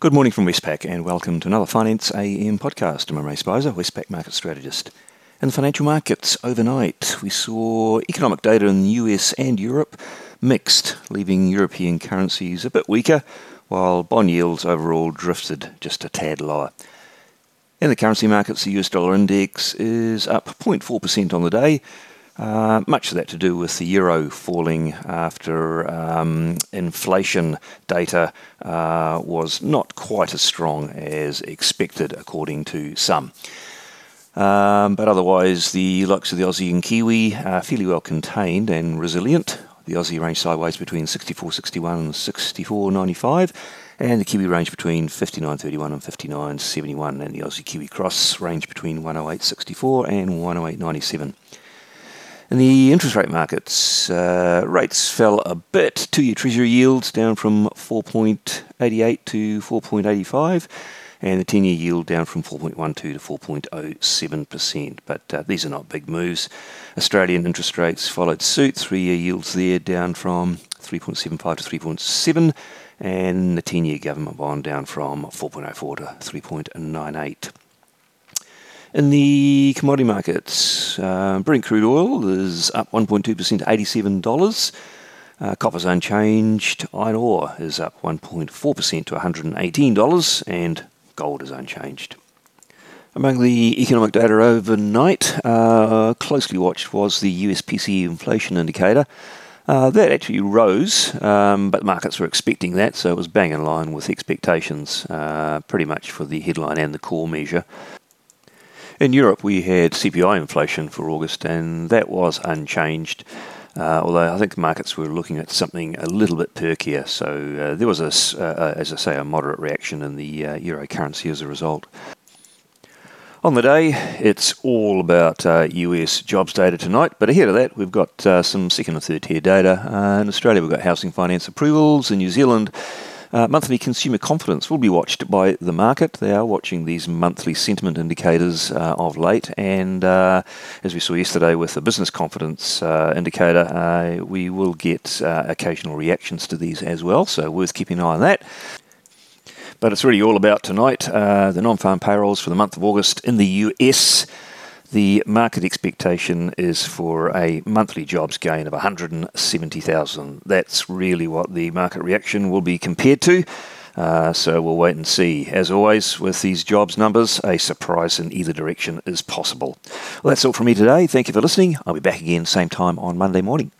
Good morning from Westpac and welcome to another Finance AM podcast. I'm Ray Spicer, Westpac market strategist. In the financial markets overnight, we saw economic data in the US and Europe mixed, leaving European currencies a bit weaker, while bond yields overall drifted just a tad lower. In the currency markets, the US dollar index is up 0.4% on the day, uh, much of that to do with the euro falling after um, inflation data uh, was not quite as strong as expected, according to some. Um, but otherwise, the likes of the Aussie and Kiwi are fairly well contained and resilient. The Aussie range sideways between 64.61 and 64.95, and the Kiwi range between 59.31 and 59.71, and the Aussie Kiwi cross range between 108.64 and 108.97. In the interest rate markets, uh, rates fell a bit. Two year Treasury yields down from 4.88 to 4.85, and the 10 year yield down from 4.12 to 4.07%. But uh, these are not big moves. Australian interest rates followed suit. Three year yields there down from 3.75 to 3.7, and the 10 year government bond down from 4.04 to 3.98. In the commodity markets, uh, Brent crude oil is up 1.2% to $87. Uh, copper's unchanged. Iron ore is up 1.4% to $118, and gold is unchanged. Among the economic data overnight, uh, closely watched was the US PCE inflation indicator. Uh, that actually rose, um, but markets were expecting that, so it was bang in line with expectations, uh, pretty much for the headline and the core measure. In Europe, we had CPI inflation for August, and that was unchanged. Uh, although I think the markets were looking at something a little bit perkier, so uh, there was, a, uh, as I say, a moderate reaction in the uh, euro currency as a result. On the day, it's all about US uh, jobs data tonight, but ahead of that, we've got uh, some second and third tier data. in Australia, we've got housing finance approvals. In New Zealand, uh, monthly consumer confidence will be watched by the market. They are watching these monthly sentiment indicators uh, of late, and uh, as we saw yesterday with the business confidence uh, indicator, uh, we will get uh, occasional reactions to these as well, so worth keeping an eye on that. But it's really all about tonight the non farm payrolls for the month of August in the US. The market expectation is for a monthly jobs gain of 170,000. That's really what the market reaction will be compared to. Uh, so we'll wait and see. As always, with these jobs numbers, a surprise in either direction is possible. Well, that's all from me today. Thank you for listening. I'll be back again same time on Monday morning.